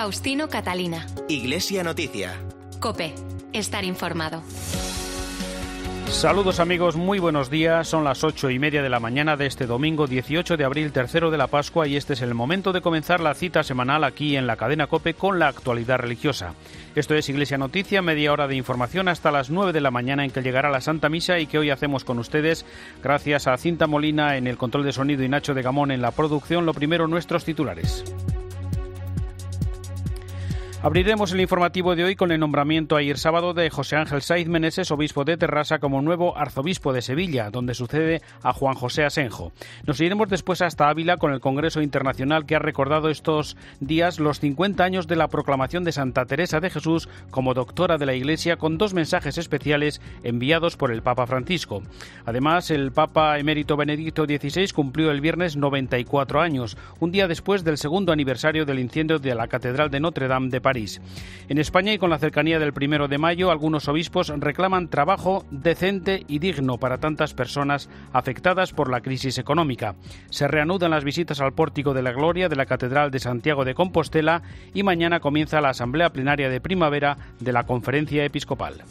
Faustino Catalina. Iglesia Noticia. Cope. Estar informado. Saludos amigos, muy buenos días. Son las ocho y media de la mañana de este domingo 18 de abril, tercero de la Pascua, y este es el momento de comenzar la cita semanal aquí en la cadena Cope con la actualidad religiosa. Esto es Iglesia Noticia, media hora de información hasta las nueve de la mañana en que llegará la Santa Misa y que hoy hacemos con ustedes gracias a Cinta Molina en el control de sonido y Nacho de Gamón en la producción. Lo primero, nuestros titulares. Abriremos el informativo de hoy con el nombramiento ayer sábado de José Ángel Saiz Meneses, obispo de Terrassa, como nuevo arzobispo de Sevilla, donde sucede a Juan José Asenjo. Nos iremos después hasta Ávila con el Congreso Internacional que ha recordado estos días los 50 años de la proclamación de Santa Teresa de Jesús como doctora de la Iglesia, con dos mensajes especiales enviados por el Papa Francisco. Además, el Papa emérito Benedicto XVI cumplió el viernes 94 años, un día después del segundo aniversario del incendio de la Catedral de Notre Dame de París. En España y con la cercanía del primero de mayo, algunos obispos reclaman trabajo decente y digno para tantas personas afectadas por la crisis económica. Se reanudan las visitas al pórtico de la Gloria de la Catedral de Santiago de Compostela y mañana comienza la asamblea plenaria de primavera de la Conferencia Episcopal.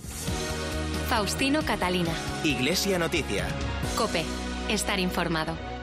Faustino Catalina. Iglesia Noticia. Cope. Estar informado.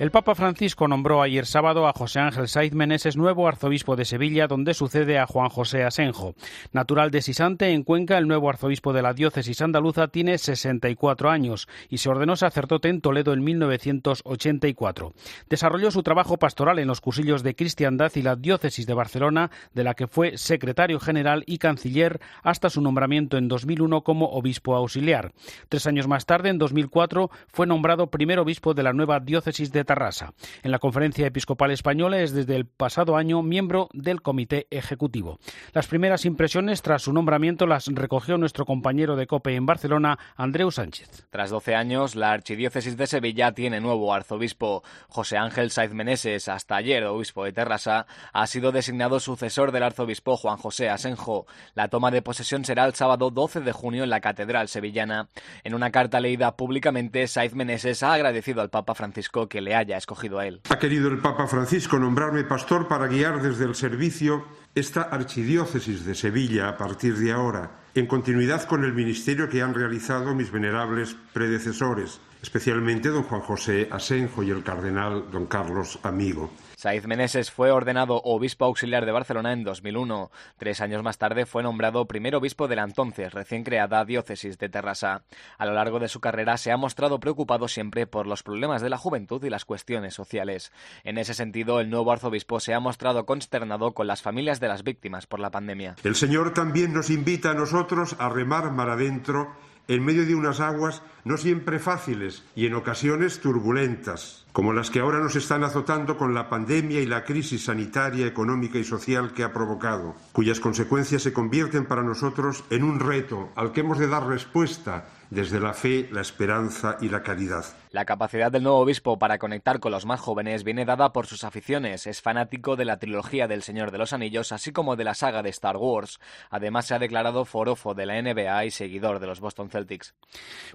El Papa Francisco nombró ayer sábado a José Ángel Saiz Meneses nuevo arzobispo de Sevilla, donde sucede a Juan José Asenjo. Natural de Sisante, en Cuenca, el nuevo arzobispo de la diócesis andaluza tiene 64 años y se ordenó sacerdote en Toledo en 1984. Desarrolló su trabajo pastoral en los cursillos de cristiandad y la diócesis de Barcelona, de la que fue secretario general y canciller hasta su nombramiento en 2001 como obispo auxiliar. Tres años más tarde, en 2004, fue nombrado primer obispo de la nueva diócesis de Tarrasa. En la Conferencia Episcopal Española es desde el pasado año miembro del Comité Ejecutivo. Las primeras impresiones tras su nombramiento las recogió nuestro compañero de COPE en Barcelona, Andreu Sánchez. Tras 12 años, la Archidiócesis de Sevilla tiene nuevo arzobispo. José Ángel Saiz Meneses, hasta ayer obispo de Terrassa, ha sido designado sucesor del arzobispo Juan José Asenjo. La toma de posesión será el sábado 12 de junio en la Catedral Sevillana. En una carta leída públicamente, Saiz Meneses ha agradecido al Papa Francisco que le haya escogido él. Ha querido el Papa Francisco nombrarme pastor para guiar desde el servicio esta archidiócesis de Sevilla a partir de ahora, en continuidad con el ministerio que han realizado mis venerables predecesores, especialmente don Juan José Asenjo y el cardenal don Carlos Amigo. Saiz Meneses fue ordenado obispo auxiliar de Barcelona en 2001. Tres años más tarde fue nombrado primer obispo de la entonces recién creada diócesis de Terrassa. A lo largo de su carrera se ha mostrado preocupado siempre por los problemas de la juventud y las cuestiones sociales. En ese sentido, el nuevo arzobispo se ha mostrado consternado con las familias de las víctimas por la pandemia. El Señor también nos invita a nosotros a remar mar adentro en medio de unas aguas no siempre fáciles y en ocasiones turbulentas, como las que ahora nos están azotando con la pandemia y la crisis sanitaria, económica y social que ha provocado, cuyas consecuencias se convierten para nosotros en un reto al que hemos de dar respuesta desde la fe, la esperanza y la caridad. La capacidad del nuevo obispo para conectar con los más jóvenes viene dada por sus aficiones. Es fanático de la trilogía del Señor de los Anillos, así como de la saga de Star Wars. Además, se ha declarado forofo de la NBA y seguidor de los Boston Celtics.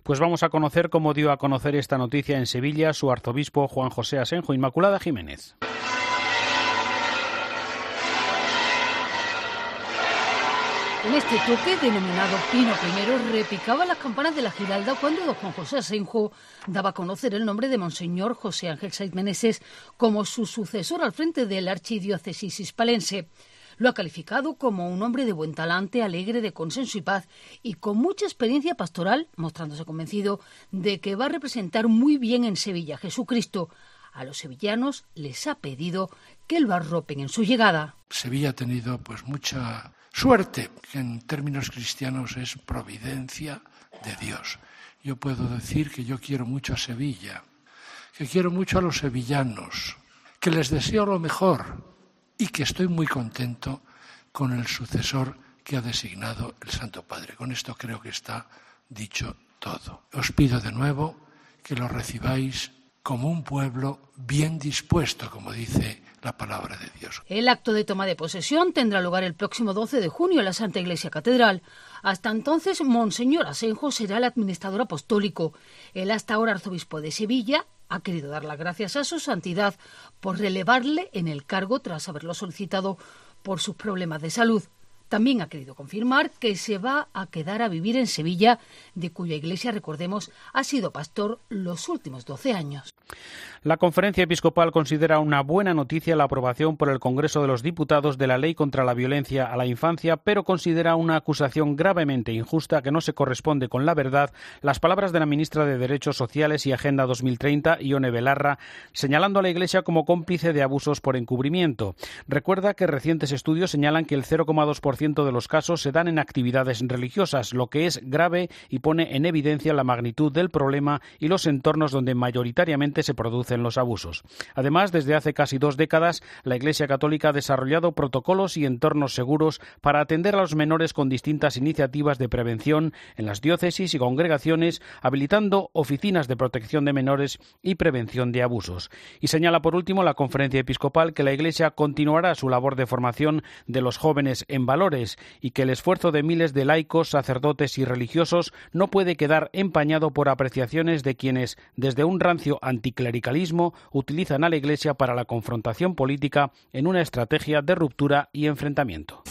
Pues vamos a conocer cómo dio a conocer esta noticia en Sevilla su arzobispo Juan José Asenjo, Inmaculada Jiménez. En este toque, denominado Pino I, repicaba las campanas de la Giralda cuando don Juan José Asenjo daba a conocer el nombre de Monseñor José Ángel Saiz Meneses como su sucesor al frente de la archidiócesis hispalense. Lo ha calificado como un hombre de buen talante, alegre, de consenso y paz y con mucha experiencia pastoral, mostrándose convencido de que va a representar muy bien en Sevilla a Jesucristo. A los sevillanos les ha pedido que lo arropen en su llegada. Sevilla ha tenido pues mucha Suerte, que en términos cristianos es providencia de Dios. Yo puedo decir que yo quiero mucho a Sevilla, que quiero mucho a los sevillanos, que les deseo lo mejor y que estoy muy contento con el sucesor que ha designado el Santo Padre. Con esto creo que está dicho todo. Os pido de nuevo que lo recibáis como un pueblo bien dispuesto, como dice la palabra de Dios. El acto de toma de posesión tendrá lugar el próximo 12 de junio en la Santa Iglesia Catedral. Hasta entonces, Monseñor Asenjo será el administrador apostólico. El hasta ahora arzobispo de Sevilla ha querido dar las gracias a su santidad por relevarle en el cargo tras haberlo solicitado por sus problemas de salud. También ha querido confirmar que se va a quedar a vivir en Sevilla, de cuya iglesia, recordemos, ha sido pastor los últimos 12 años. La conferencia episcopal considera una buena noticia la aprobación por el Congreso de los Diputados de la ley contra la violencia a la infancia, pero considera una acusación gravemente injusta que no se corresponde con la verdad las palabras de la ministra de Derechos Sociales y Agenda 2030, Ione Belarra, señalando a la Iglesia como cómplice de abusos por encubrimiento. Recuerda que recientes estudios señalan que el 0,2% de los casos se dan en actividades religiosas, lo que es grave y pone en evidencia la magnitud del problema y los entornos donde mayoritariamente se producen los abusos. Además, desde hace casi dos décadas, la Iglesia Católica ha desarrollado protocolos y entornos seguros para atender a los menores con distintas iniciativas de prevención en las diócesis y congregaciones, habilitando oficinas de protección de menores y prevención de abusos. Y señala por último la conferencia episcopal que la Iglesia continuará su labor de formación de los jóvenes en y que el esfuerzo de miles de laicos, sacerdotes y religiosos no puede quedar empañado por apreciaciones de quienes, desde un rancio anticlericalismo utilizan a la Iglesia para la confrontación política en una estrategia de ruptura y enfrentamiento.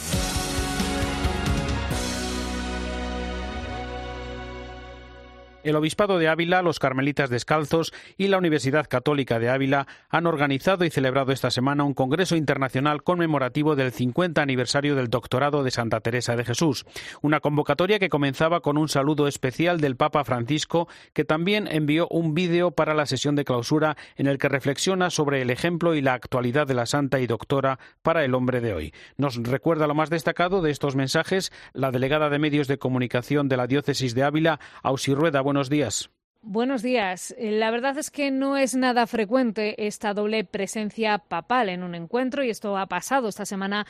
El Obispado de Ávila, los Carmelitas Descalzos y la Universidad Católica de Ávila han organizado y celebrado esta semana un Congreso Internacional conmemorativo del 50 aniversario del doctorado de Santa Teresa de Jesús. Una convocatoria que comenzaba con un saludo especial del Papa Francisco, que también envió un vídeo para la sesión de clausura en el que reflexiona sobre el ejemplo y la actualidad de la Santa y Doctora para el hombre de hoy. Nos recuerda lo más destacado de estos mensajes la delegada de Medios de Comunicación de la Diócesis de Ávila, Ausi Rueda buenos días. Buenos días. La verdad es que no es nada frecuente esta doble presencia papal en un encuentro y esto ha pasado esta semana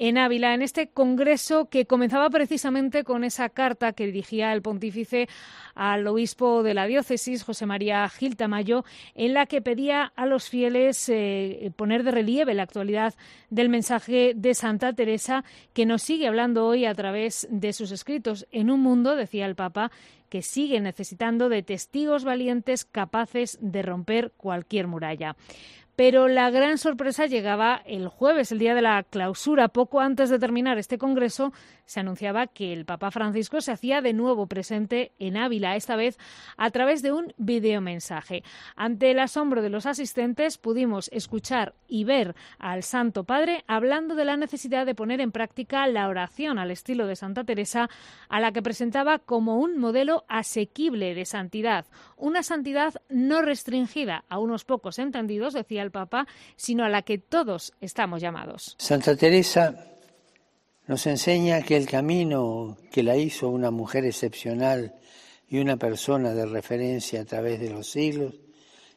en Ávila, en este congreso que comenzaba precisamente con esa carta que dirigía el pontífice al obispo de la diócesis, José María Gil Tamayo, en la que pedía a los fieles eh, poner de relieve la actualidad del mensaje de Santa Teresa, que nos sigue hablando hoy a través de sus escritos en un mundo, decía el Papa, que sigue necesitando de testigos valientes capaces de romper cualquier muralla. Pero la gran sorpresa llegaba el jueves, el día de la clausura. Poco antes de terminar este congreso, se anunciaba que el Papa Francisco se hacía de nuevo presente en Ávila, esta vez a través de un videomensaje. Ante el asombro de los asistentes, pudimos escuchar y ver al Santo Padre hablando de la necesidad de poner en práctica la oración al estilo de Santa Teresa, a la que presentaba como un modelo asequible de santidad, una santidad no restringida a unos pocos entendidos, decía sino a la que todos estamos llamados. Santa Teresa nos enseña que el camino que la hizo una mujer excepcional y una persona de referencia a través de los siglos,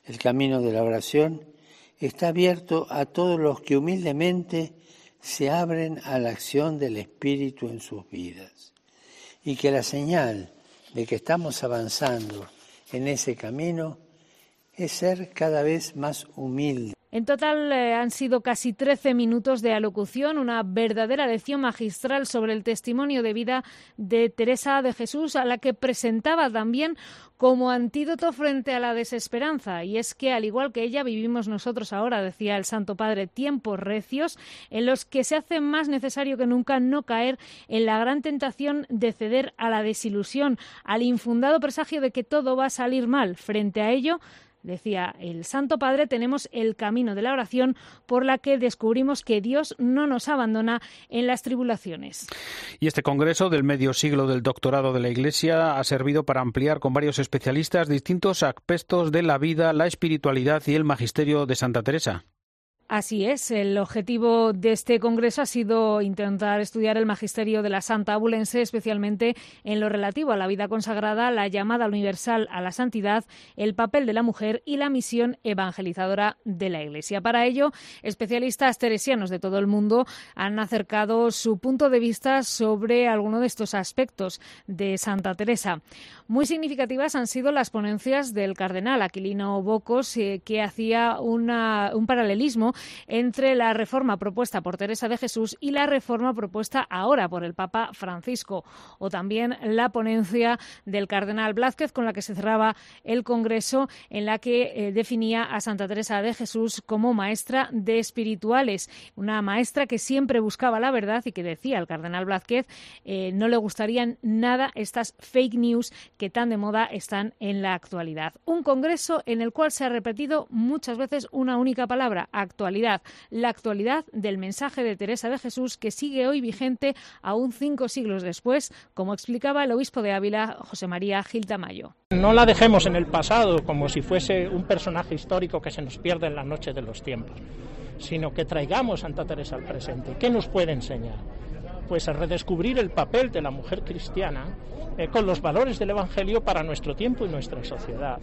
el camino de la oración, está abierto a todos los que humildemente se abren a la acción del Espíritu en sus vidas. Y que la señal de que estamos avanzando en ese camino es ser cada vez más humilde. En total eh, han sido casi 13 minutos de alocución, una verdadera lección magistral sobre el testimonio de vida de Teresa de Jesús, a la que presentaba también como antídoto frente a la desesperanza. Y es que, al igual que ella, vivimos nosotros ahora, decía el Santo Padre, tiempos recios en los que se hace más necesario que nunca no caer en la gran tentación de ceder a la desilusión, al infundado presagio de que todo va a salir mal. Frente a ello, Decía el Santo Padre, tenemos el camino de la oración por la que descubrimos que Dios no nos abandona en las tribulaciones. Y este Congreso del medio siglo del doctorado de la Iglesia ha servido para ampliar con varios especialistas distintos aspectos de la vida, la espiritualidad y el magisterio de Santa Teresa. Así es, el objetivo de este congreso ha sido intentar estudiar el magisterio de la Santa Abulense, especialmente en lo relativo a la vida consagrada, la llamada universal a la santidad, el papel de la mujer y la misión evangelizadora de la Iglesia. Para ello, especialistas teresianos de todo el mundo han acercado su punto de vista sobre alguno de estos aspectos de Santa Teresa. Muy significativas han sido las ponencias del cardenal Aquilino Bocos, eh, que hacía un paralelismo entre la reforma propuesta por Teresa de Jesús y la reforma propuesta ahora por el Papa Francisco, o también la ponencia del cardenal Blázquez con la que se cerraba el Congreso, en la que eh, definía a Santa Teresa de Jesús como maestra de espirituales, una maestra que siempre buscaba la verdad y que decía el cardenal Blázquez eh, no le gustarían nada estas fake news que tan de moda están en la actualidad. Un congreso en el cual se ha repetido muchas veces una única palabra, actualidad, la actualidad del mensaje de Teresa de Jesús que sigue hoy vigente aún cinco siglos después, como explicaba el obispo de Ávila, José María Gil Tamayo. No la dejemos en el pasado como si fuese un personaje histórico que se nos pierde en la noche de los tiempos, sino que traigamos Santa Teresa al presente. ¿Qué nos puede enseñar? Pues a redescubrir el papel de la mujer cristiana eh, con los valores del Evangelio para nuestro tiempo y nuestra sociedad.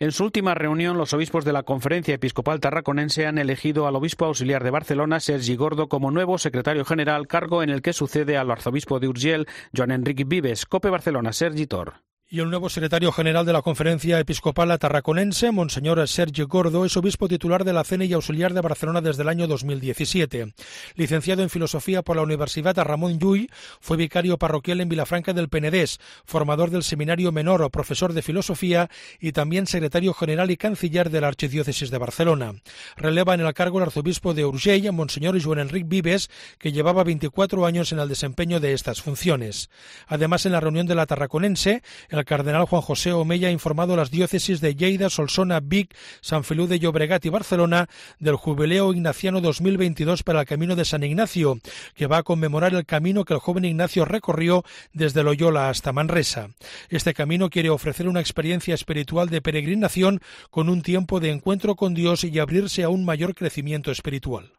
En su última reunión, los obispos de la Conferencia Episcopal Tarraconense han elegido al obispo auxiliar de Barcelona, Sergi Gordo, como nuevo secretario general, cargo en el que sucede al arzobispo de Urgell, Joan Enrique Vives. Cope Barcelona, Sergi Tor y el nuevo secretario general de la Conferencia Episcopal Tarraconense, Monseñor Sergio Gordo, es obispo titular de la CENE y auxiliar de Barcelona desde el año 2017. Licenciado en Filosofía por la Universidad Ramón Llull, fue vicario parroquial en Vilafranca del Penedés, formador del Seminario Menor, profesor de Filosofía y también secretario general y canciller de la Archidiócesis de Barcelona. Releva en el cargo el arzobispo de Urgell, Monseñor Joan Enric Vives, que llevaba 24 años en el desempeño de estas funciones. Además, en la reunión de la Tarraconense, el el cardenal Juan José Omeya ha informado a las diócesis de Lleida, Solsona, Vic, San Feliu de Llobregat y Barcelona del Jubileo Ignaciano 2022 para el Camino de San Ignacio, que va a conmemorar el camino que el joven Ignacio recorrió desde Loyola hasta Manresa. Este camino quiere ofrecer una experiencia espiritual de peregrinación con un tiempo de encuentro con Dios y abrirse a un mayor crecimiento espiritual.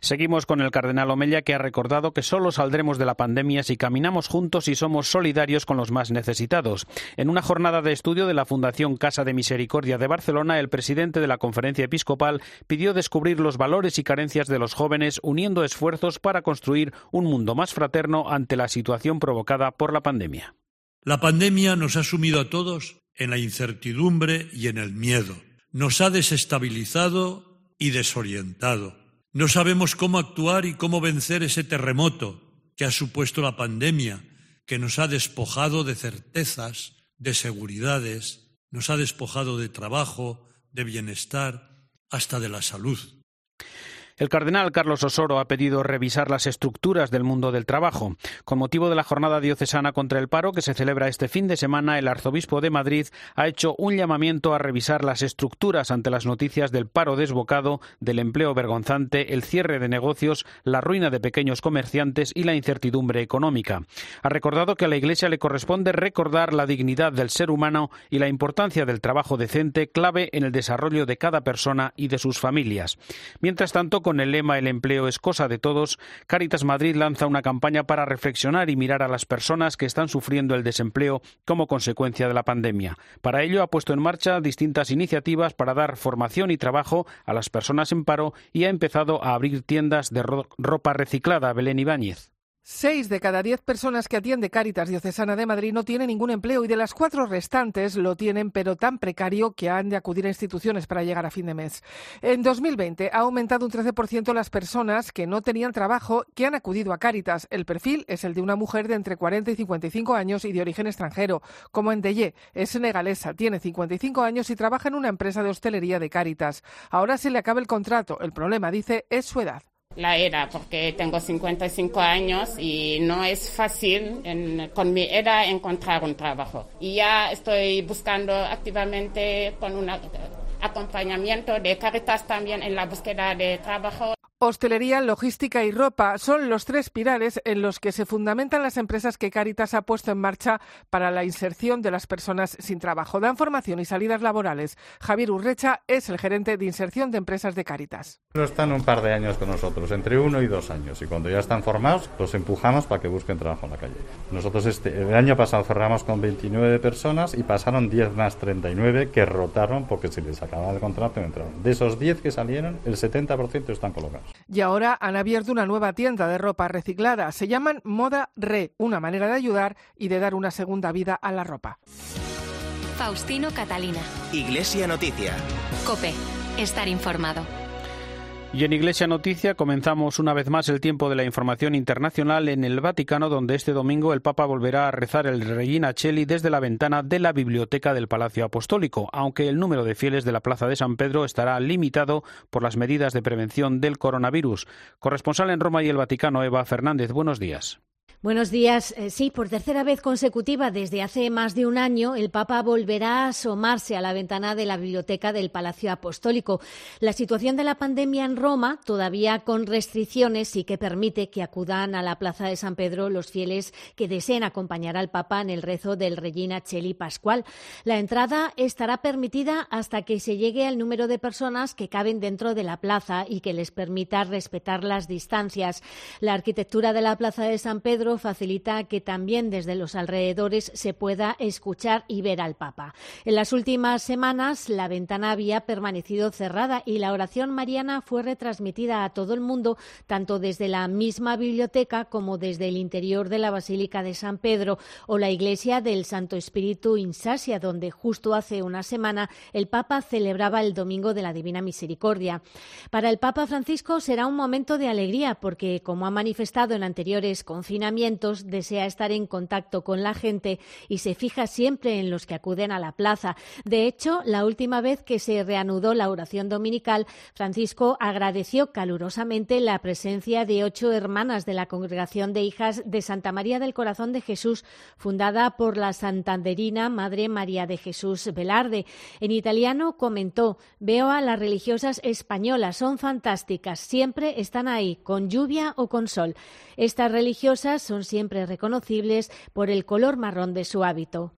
Seguimos con el cardenal Omeya que ha recordado que solo saldremos de la pandemia si caminamos juntos y somos solidarios con los más necesitados. En una jornada de estudio de la Fundación Casa de Misericordia de Barcelona, el presidente de la Conferencia Episcopal pidió descubrir los valores y carencias de los jóvenes uniendo esfuerzos para construir un mundo más fraterno ante la situación provocada por la pandemia. La pandemia nos ha sumido a todos en la incertidumbre y en el miedo. Nos ha desestabilizado y desorientado. No sabemos cómo actuar y cómo vencer ese terremoto que ha supuesto la pandemia que nos ha despojado de certezas, de seguridades, nos ha despojado de trabajo, de bienestar, hasta de la salud. El cardenal Carlos Osoro ha pedido revisar las estructuras del mundo del trabajo. Con motivo de la jornada diocesana contra el paro que se celebra este fin de semana, el arzobispo de Madrid ha hecho un llamamiento a revisar las estructuras ante las noticias del paro desbocado, del empleo vergonzante, el cierre de negocios, la ruina de pequeños comerciantes y la incertidumbre económica. Ha recordado que a la Iglesia le corresponde recordar la dignidad del ser humano y la importancia del trabajo decente, clave en el desarrollo de cada persona y de sus familias. Mientras tanto, con el lema El empleo es cosa de todos, Caritas Madrid lanza una campaña para reflexionar y mirar a las personas que están sufriendo el desempleo como consecuencia de la pandemia. Para ello ha puesto en marcha distintas iniciativas para dar formación y trabajo a las personas en paro y ha empezado a abrir tiendas de ropa reciclada. Belén Ibáñez. Seis de cada diez personas que atiende Cáritas Diocesana de Madrid no tienen ningún empleo y de las cuatro restantes lo tienen, pero tan precario que han de acudir a instituciones para llegar a fin de mes. En 2020 ha aumentado un 13% las personas que no tenían trabajo que han acudido a Cáritas. El perfil es el de una mujer de entre 40 y 55 años y de origen extranjero, como en Deye. Es senegalesa, tiene 55 años y trabaja en una empresa de hostelería de Cáritas. Ahora se le acaba el contrato. El problema, dice, es su edad la era, porque tengo 55 años y no es fácil con mi edad encontrar un trabajo. Y ya estoy buscando activamente con un acompañamiento de Caritas también en la búsqueda de trabajo. Hostelería, logística y ropa son los tres pilares en los que se fundamentan las empresas que Caritas ha puesto en marcha para la inserción de las personas sin trabajo. Dan formación y salidas laborales. Javier Urrecha es el gerente de inserción de empresas de Caritas. Están un par de años con nosotros, entre uno y dos años, y cuando ya están formados, los empujamos para que busquen trabajo en la calle. Nosotros este, el año pasado cerramos con 29 personas y pasaron 10 más 39 que rotaron porque se les acababa el contrato y entraron. De esos 10 que salieron, el 70% están colocados. Y ahora han abierto una nueva tienda de ropa reciclada. Se llaman Moda Re, una manera de ayudar y de dar una segunda vida a la ropa. Faustino Catalina. Iglesia Noticia. Cope. Estar informado. Y en Iglesia Noticia comenzamos una vez más el tiempo de la información internacional en el Vaticano, donde este domingo el Papa volverá a rezar el Regina Cheli desde la ventana de la biblioteca del Palacio Apostólico, aunque el número de fieles de la Plaza de San Pedro estará limitado por las medidas de prevención del coronavirus. Corresponsal en Roma y el Vaticano, Eva Fernández, buenos días. Buenos días. Eh, sí, por tercera vez consecutiva desde hace más de un año, el Papa volverá a asomarse a la ventana de la biblioteca del Palacio Apostólico. La situación de la pandemia en Roma, todavía con restricciones, sí que permite que acudan a la Plaza de San Pedro los fieles que deseen acompañar al Papa en el rezo del Regina Cheli Pascual. La entrada estará permitida hasta que se llegue al número de personas que caben dentro de la plaza y que les permita respetar las distancias. La arquitectura de la Plaza de San Pedro facilita que también desde los alrededores se pueda escuchar y ver al Papa. En las últimas semanas la ventana había permanecido cerrada y la oración mariana fue retransmitida a todo el mundo, tanto desde la misma biblioteca como desde el interior de la Basílica de San Pedro o la iglesia del Santo Espíritu Insasia, donde justo hace una semana el Papa celebraba el Domingo de la Divina Misericordia. Para el Papa Francisco será un momento de alegría porque, como ha manifestado en anteriores confinamientos, desea estar en contacto con la gente y se fija siempre en los que acuden a la plaza. De hecho, la última vez que se reanudó la oración dominical, Francisco agradeció calurosamente la presencia de ocho hermanas de la Congregación de Hijas de Santa María del Corazón de Jesús, fundada por la santanderina Madre María de Jesús Velarde. En italiano comentó, veo a las religiosas españolas, son fantásticas, siempre están ahí, con lluvia o con sol. Estas religiosas son siempre reconocibles por el color marrón de su hábito.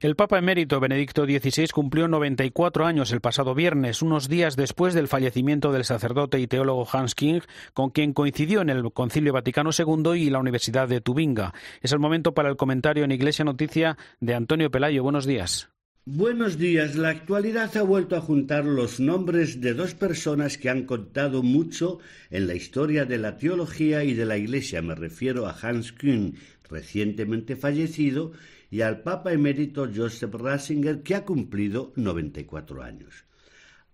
El Papa emérito Benedicto XVI cumplió 94 años el pasado viernes, unos días después del fallecimiento del sacerdote y teólogo Hans King, con quien coincidió en el Concilio Vaticano II y la Universidad de Tubinga. Es el momento para el comentario en Iglesia Noticia de Antonio Pelayo. Buenos días. Buenos días. La actualidad ha vuelto a juntar los nombres de dos personas que han contado mucho en la historia de la teología y de la Iglesia. Me refiero a Hans Kühn, recientemente fallecido, y al Papa emérito Joseph Ratzinger, que ha cumplido 94 años.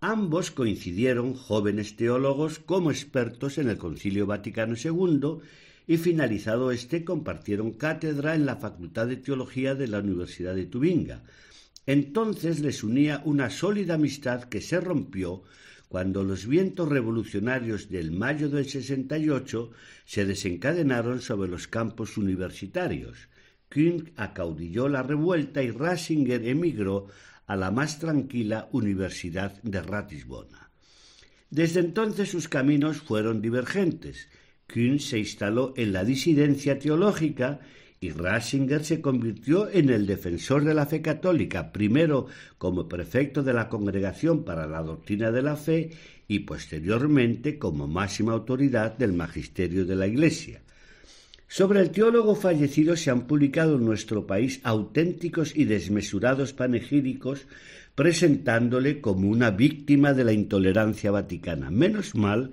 Ambos coincidieron, jóvenes teólogos, como expertos en el Concilio Vaticano II y finalizado este compartieron cátedra en la Facultad de Teología de la Universidad de Tubinga entonces les unía una sólida amistad que se rompió cuando los vientos revolucionarios del mayo del 68 se desencadenaron sobre los campos universitarios. Kühn acaudilló la revuelta y Ratzinger emigró a la más tranquila Universidad de Ratisbona. Desde entonces sus caminos fueron divergentes. Kühn se instaló en la disidencia teológica y Ratzinger se convirtió en el defensor de la fe católica, primero como prefecto de la Congregación para la Doctrina de la Fe y posteriormente como máxima autoridad del magisterio de la Iglesia. Sobre el teólogo fallecido se han publicado en nuestro país auténticos y desmesurados panegíricos presentándole como una víctima de la intolerancia vaticana. Menos mal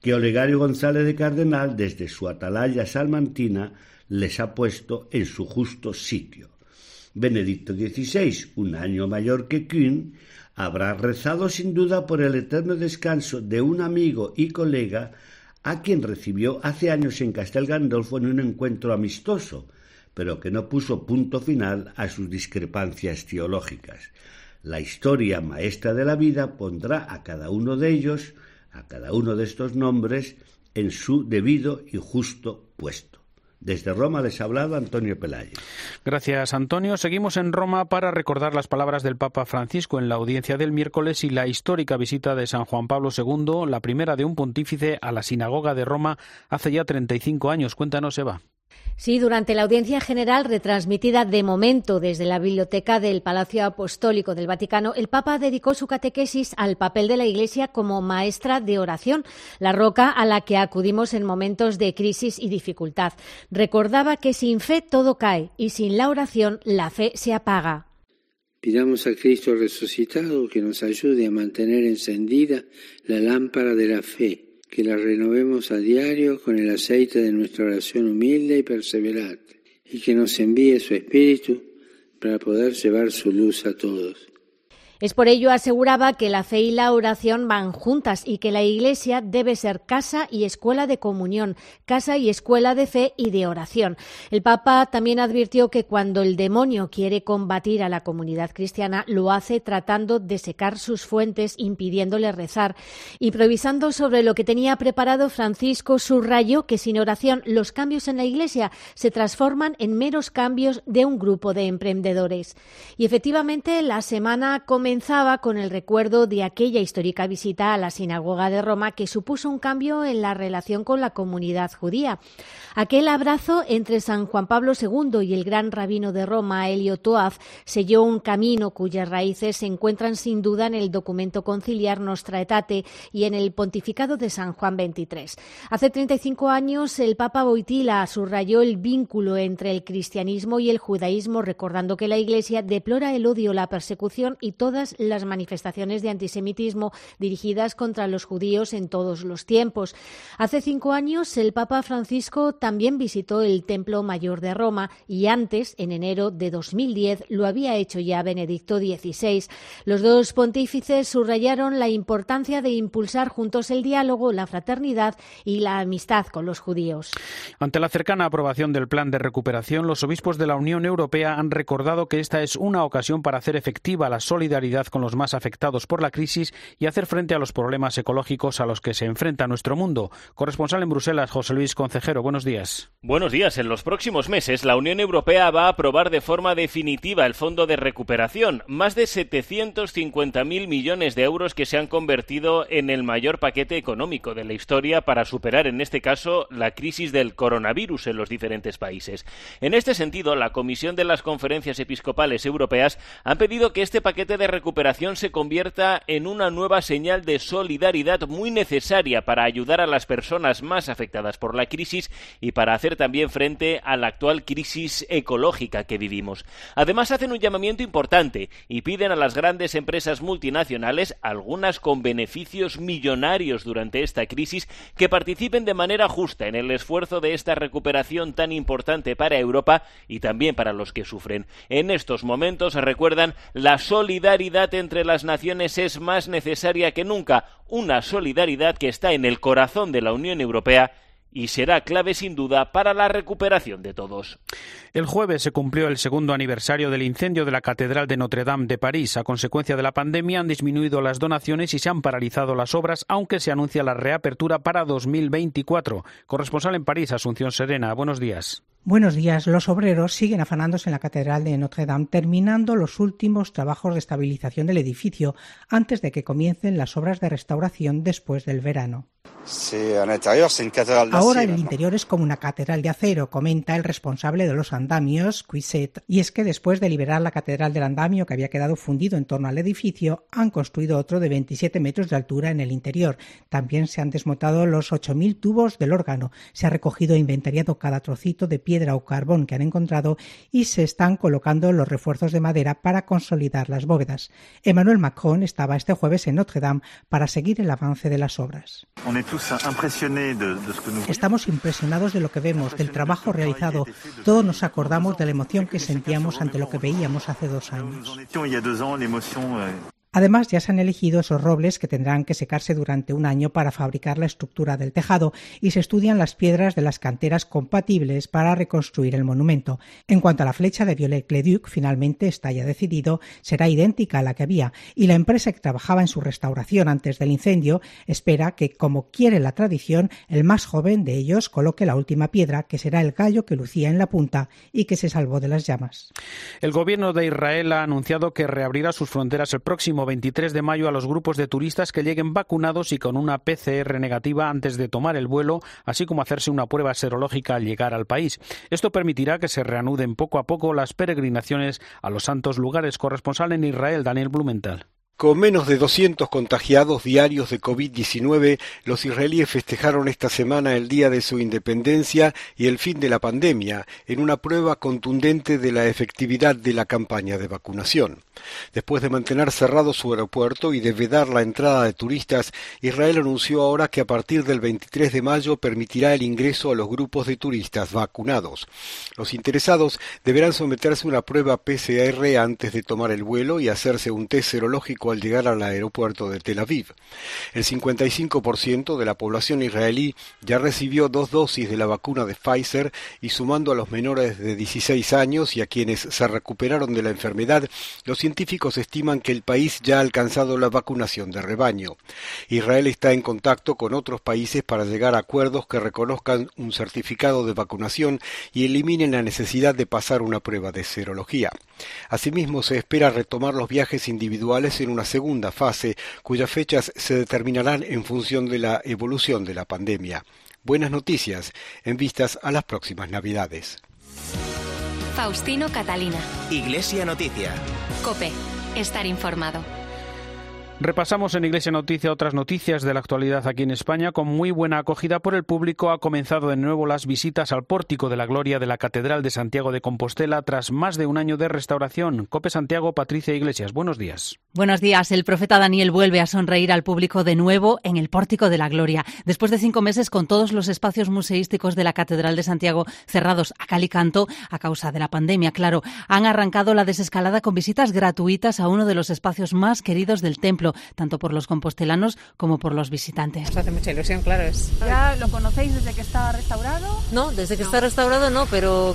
que Olegario González de Cardenal, desde su atalaya salmantina, les ha puesto en su justo sitio. Benedicto XVI, un año mayor que Kuhn, habrá rezado sin duda por el eterno descanso de un amigo y colega a quien recibió hace años en Castel Gandolfo en un encuentro amistoso, pero que no puso punto final a sus discrepancias teológicas. La historia maestra de la vida pondrá a cada uno de ellos, a cada uno de estos nombres, en su debido y justo puesto. Desde Roma les ha hablado Antonio Pelayo. Gracias, Antonio. Seguimos en Roma para recordar las palabras del Papa Francisco en la audiencia del miércoles y la histórica visita de San Juan Pablo II, la primera de un pontífice a la sinagoga de Roma hace ya 35 años. Cuéntanos, Eva. Sí, durante la audiencia general retransmitida de momento desde la biblioteca del Palacio Apostólico del Vaticano, el Papa dedicó su catequesis al papel de la Iglesia como maestra de oración, la roca a la que acudimos en momentos de crisis y dificultad. Recordaba que sin fe todo cae y sin la oración la fe se apaga. Pidamos a Cristo resucitado que nos ayude a mantener encendida la lámpara de la fe que la renovemos a diario con el aceite de nuestra oración humilde y perseverante, y que nos envíe su Espíritu para poder llevar su luz a todos. Es por ello aseguraba que la fe y la oración van juntas y que la Iglesia debe ser casa y escuela de comunión, casa y escuela de fe y de oración. El Papa también advirtió que cuando el demonio quiere combatir a la comunidad cristiana, lo hace tratando de secar sus fuentes, impidiéndole rezar. Improvisando sobre lo que tenía preparado, Francisco subrayó que sin oración los cambios en la Iglesia se transforman en meros cambios de un grupo de emprendedores. Y efectivamente, la semana comenzó comenzaba con el recuerdo de aquella histórica visita a la sinagoga de Roma que supuso un cambio en la relación con la comunidad judía. Aquel abrazo entre San Juan Pablo II y el gran rabino de Roma, Elio Toaf, selló un camino cuyas raíces se encuentran sin duda en el documento conciliar Nostra Aetate y en el pontificado de San Juan XXIII. Hace 35 años, el Papa Boitila subrayó el vínculo entre el cristianismo y el judaísmo, recordando que la Iglesia deplora el odio, la persecución y todas las manifestaciones de antisemitismo dirigidas contra los judíos en todos los tiempos. Hace cinco años, el Papa Francisco también visitó el Templo Mayor de Roma y antes, en enero de 2010, lo había hecho ya Benedicto XVI. Los dos pontífices subrayaron la importancia de impulsar juntos el diálogo, la fraternidad y la amistad con los judíos. Ante la cercana aprobación del plan de recuperación, los obispos de la Unión Europea han recordado que esta es una ocasión para hacer efectiva la solidaridad con los más afectados por la crisis y hacer frente a los problemas ecológicos a los que se enfrenta nuestro mundo. Corresponsal en Bruselas, José Luis Concejero, buenos días. Buenos días. En los próximos meses, la Unión Europea va a aprobar de forma definitiva el Fondo de Recuperación, más de 750.000 millones de euros que se han convertido en el mayor paquete económico de la historia para superar, en este caso, la crisis del coronavirus en los diferentes países. En este sentido, la Comisión de las Conferencias Episcopales Europeas han pedido que este paquete de recuperación se convierta en una nueva señal de solidaridad muy necesaria para ayudar a las personas más afectadas por la crisis y para hacer también frente a la actual crisis ecológica que vivimos. Además, hacen un llamamiento importante y piden a las grandes empresas multinacionales, algunas con beneficios millonarios durante esta crisis, que participen de manera justa en el esfuerzo de esta recuperación tan importante para Europa y también para los que sufren. En estos momentos recuerdan la solidaridad solidaridad entre las naciones es más necesaria que nunca, una solidaridad que está en el corazón de la Unión Europea y será clave sin duda para la recuperación de todos. El jueves se cumplió el segundo aniversario del incendio de la Catedral de Notre Dame de París. A consecuencia de la pandemia han disminuido las donaciones y se han paralizado las obras, aunque se anuncia la reapertura para 2024. Corresponsal en París, Asunción Serena. Buenos días. Buenos días. Los obreros siguen afanándose en la Catedral de Notre Dame, terminando los últimos trabajos de estabilización del edificio antes de que comiencen las obras de restauración después del verano. Ahora el interior es como una catedral de acero, comenta el responsable de los andamios, Cuiset. Y es que después de liberar la catedral del andamio que había quedado fundido en torno al edificio, han construido otro de 27 metros de altura en el interior. También se han desmontado los 8.000 tubos del órgano. Se ha recogido e inventariado cada trocito de piedra o carbón que han encontrado y se están colocando los refuerzos de madera para consolidar las bóvedas. Emmanuel Macron estaba este jueves en Notre Dame para seguir el avance de las obras. Estamos impresionados de lo que vemos, del trabajo realizado. Todos nos acordamos de la emoción que sentíamos ante lo que veíamos hace dos años. Además, ya se han elegido esos robles que tendrán que secarse durante un año para fabricar la estructura del tejado y se estudian las piedras de las canteras compatibles para reconstruir el monumento. En cuanto a la flecha de Violet-le-Duc, finalmente está ya decidido, será idéntica a la que había y la empresa que trabajaba en su restauración antes del incendio espera que, como quiere la tradición, el más joven de ellos coloque la última piedra, que será el gallo que lucía en la punta y que se salvó de las llamas. El gobierno de Israel ha anunciado que reabrirá sus fronteras el próximo 23 de mayo a los grupos de turistas que lleguen vacunados y con una PCR negativa antes de tomar el vuelo, así como hacerse una prueba serológica al llegar al país. Esto permitirá que se reanuden poco a poco las peregrinaciones a los santos lugares. Corresponsal en Israel, Daniel Blumenthal. Con menos de 200 contagiados diarios de COVID-19, los israelíes festejaron esta semana el día de su independencia y el fin de la pandemia, en una prueba contundente de la efectividad de la campaña de vacunación. Después de mantener cerrado su aeropuerto y de vedar la entrada de turistas, Israel anunció ahora que a partir del 23 de mayo permitirá el ingreso a los grupos de turistas vacunados. Los interesados deberán someterse a una prueba PCR antes de tomar el vuelo y hacerse un test serológico al llegar al aeropuerto de Tel Aviv. El 55% de la población israelí ya recibió dos dosis de la vacuna de Pfizer y sumando a los menores de 16 años y a quienes se recuperaron de la enfermedad, los científicos estiman que el país ya ha alcanzado la vacunación de rebaño. Israel está en contacto con otros países para llegar a acuerdos que reconozcan un certificado de vacunación y eliminen la necesidad de pasar una prueba de serología. Asimismo, se espera retomar los viajes individuales en una segunda fase, cuyas fechas se determinarán en función de la evolución de la pandemia. Buenas noticias en vistas a las próximas Navidades. Faustino Catalina. Iglesia Noticia. Cope. Estar informado. Repasamos en Iglesia Noticia otras noticias de la actualidad aquí en España. Con muy buena acogida por el público ha comenzado de nuevo las visitas al pórtico de la gloria de la Catedral de Santiago de Compostela tras más de un año de restauración. Cope Santiago, Patricia Iglesias, buenos días. Buenos días. El profeta Daniel vuelve a sonreír al público de nuevo en el pórtico de la gloria. Después de cinco meses con todos los espacios museísticos de la Catedral de Santiago cerrados a cal y canto a causa de la pandemia, claro, han arrancado la desescalada con visitas gratuitas a uno de los espacios más queridos del templo tanto por los compostelanos como por los visitantes. Nos hace mucha ilusión, claro. Es. ¿Ya lo conocéis desde que está restaurado? No, desde que está restaurado no, pero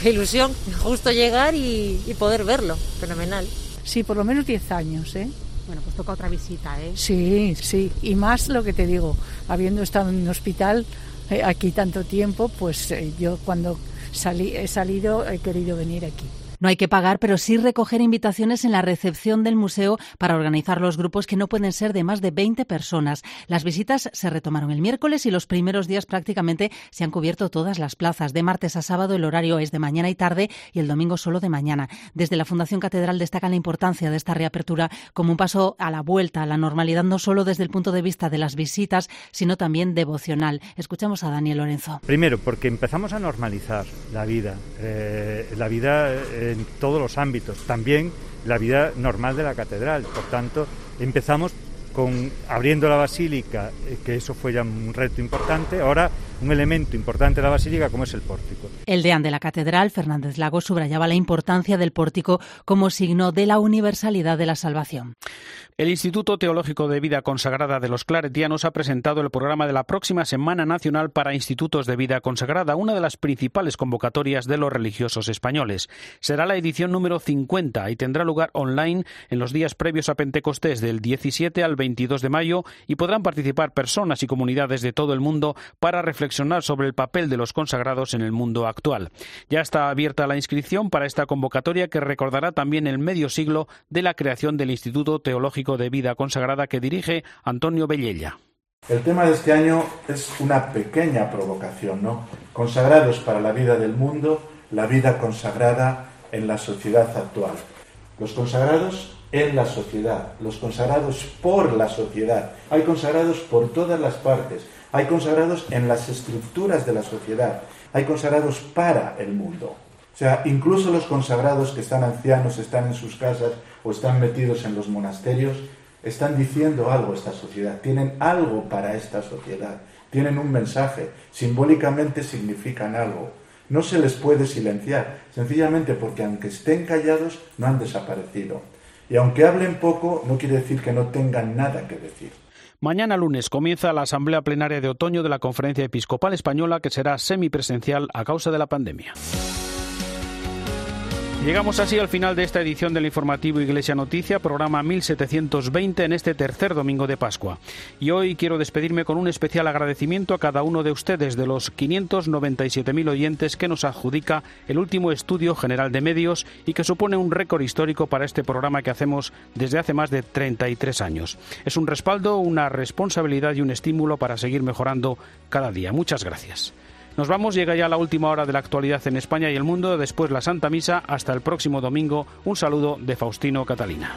qué ilusión justo llegar y, y poder verlo. Fenomenal. Sí, por lo menos 10 años, ¿eh? Bueno, pues toca otra visita, ¿eh? Sí, sí. Y más lo que te digo, habiendo estado en un hospital eh, aquí tanto tiempo, pues eh, yo cuando salí, he salido he querido venir aquí. No hay que pagar, pero sí recoger invitaciones en la recepción del museo para organizar los grupos que no pueden ser de más de 20 personas. Las visitas se retomaron el miércoles y los primeros días prácticamente se han cubierto todas las plazas. De martes a sábado el horario es de mañana y tarde y el domingo solo de mañana. Desde la Fundación Catedral destacan la importancia de esta reapertura como un paso a la vuelta a la normalidad, no solo desde el punto de vista de las visitas, sino también devocional. Escuchamos a Daniel Lorenzo. Primero, porque empezamos a normalizar la vida. Eh, la vida. Eh, en todos los ámbitos, también la vida normal de la catedral. Por tanto, empezamos con abriendo la basílica, eh, que eso fue ya un reto importante, ahora un elemento importante de la basílica como es el pórtico. El deán de la catedral, Fernández Lago, subrayaba la importancia del pórtico como signo de la universalidad de la salvación. El Instituto Teológico de Vida Consagrada de los Claretianos ha presentado el programa de la próxima Semana Nacional para Institutos de Vida Consagrada, una de las principales convocatorias de los religiosos españoles. Será la edición número 50 y tendrá lugar online en los días previos a Pentecostés del 17 al 22 de mayo y podrán participar personas y comunidades de todo el mundo para sobre el papel de los consagrados en el mundo actual. Ya está abierta la inscripción para esta convocatoria que recordará también el medio siglo de la creación del Instituto Teológico de Vida Consagrada que dirige Antonio Bellella. El tema de este año es una pequeña provocación, ¿no? Consagrados para la vida del mundo, la vida consagrada en la sociedad actual. Los consagrados en la sociedad, los consagrados por la sociedad. Hay consagrados por todas las partes, hay consagrados en las estructuras de la sociedad, hay consagrados para el mundo. O sea, incluso los consagrados que están ancianos, están en sus casas o están metidos en los monasterios, están diciendo algo a esta sociedad, tienen algo para esta sociedad, tienen un mensaje, simbólicamente significan algo. No se les puede silenciar, sencillamente porque aunque estén callados, no han desaparecido. Y aunque hablen poco, no quiere decir que no tengan nada que decir. Mañana lunes comienza la Asamblea Plenaria de Otoño de la Conferencia Episcopal Española que será semipresencial a causa de la pandemia. Llegamos así al final de esta edición del informativo Iglesia Noticia, programa 1720 en este tercer domingo de Pascua. Y hoy quiero despedirme con un especial agradecimiento a cada uno de ustedes, de los 597.000 oyentes que nos adjudica el último estudio general de medios y que supone un récord histórico para este programa que hacemos desde hace más de 33 años. Es un respaldo, una responsabilidad y un estímulo para seguir mejorando cada día. Muchas gracias. Nos vamos, llega ya la última hora de la actualidad en España y el mundo, después la Santa Misa, hasta el próximo domingo. Un saludo de Faustino Catalina.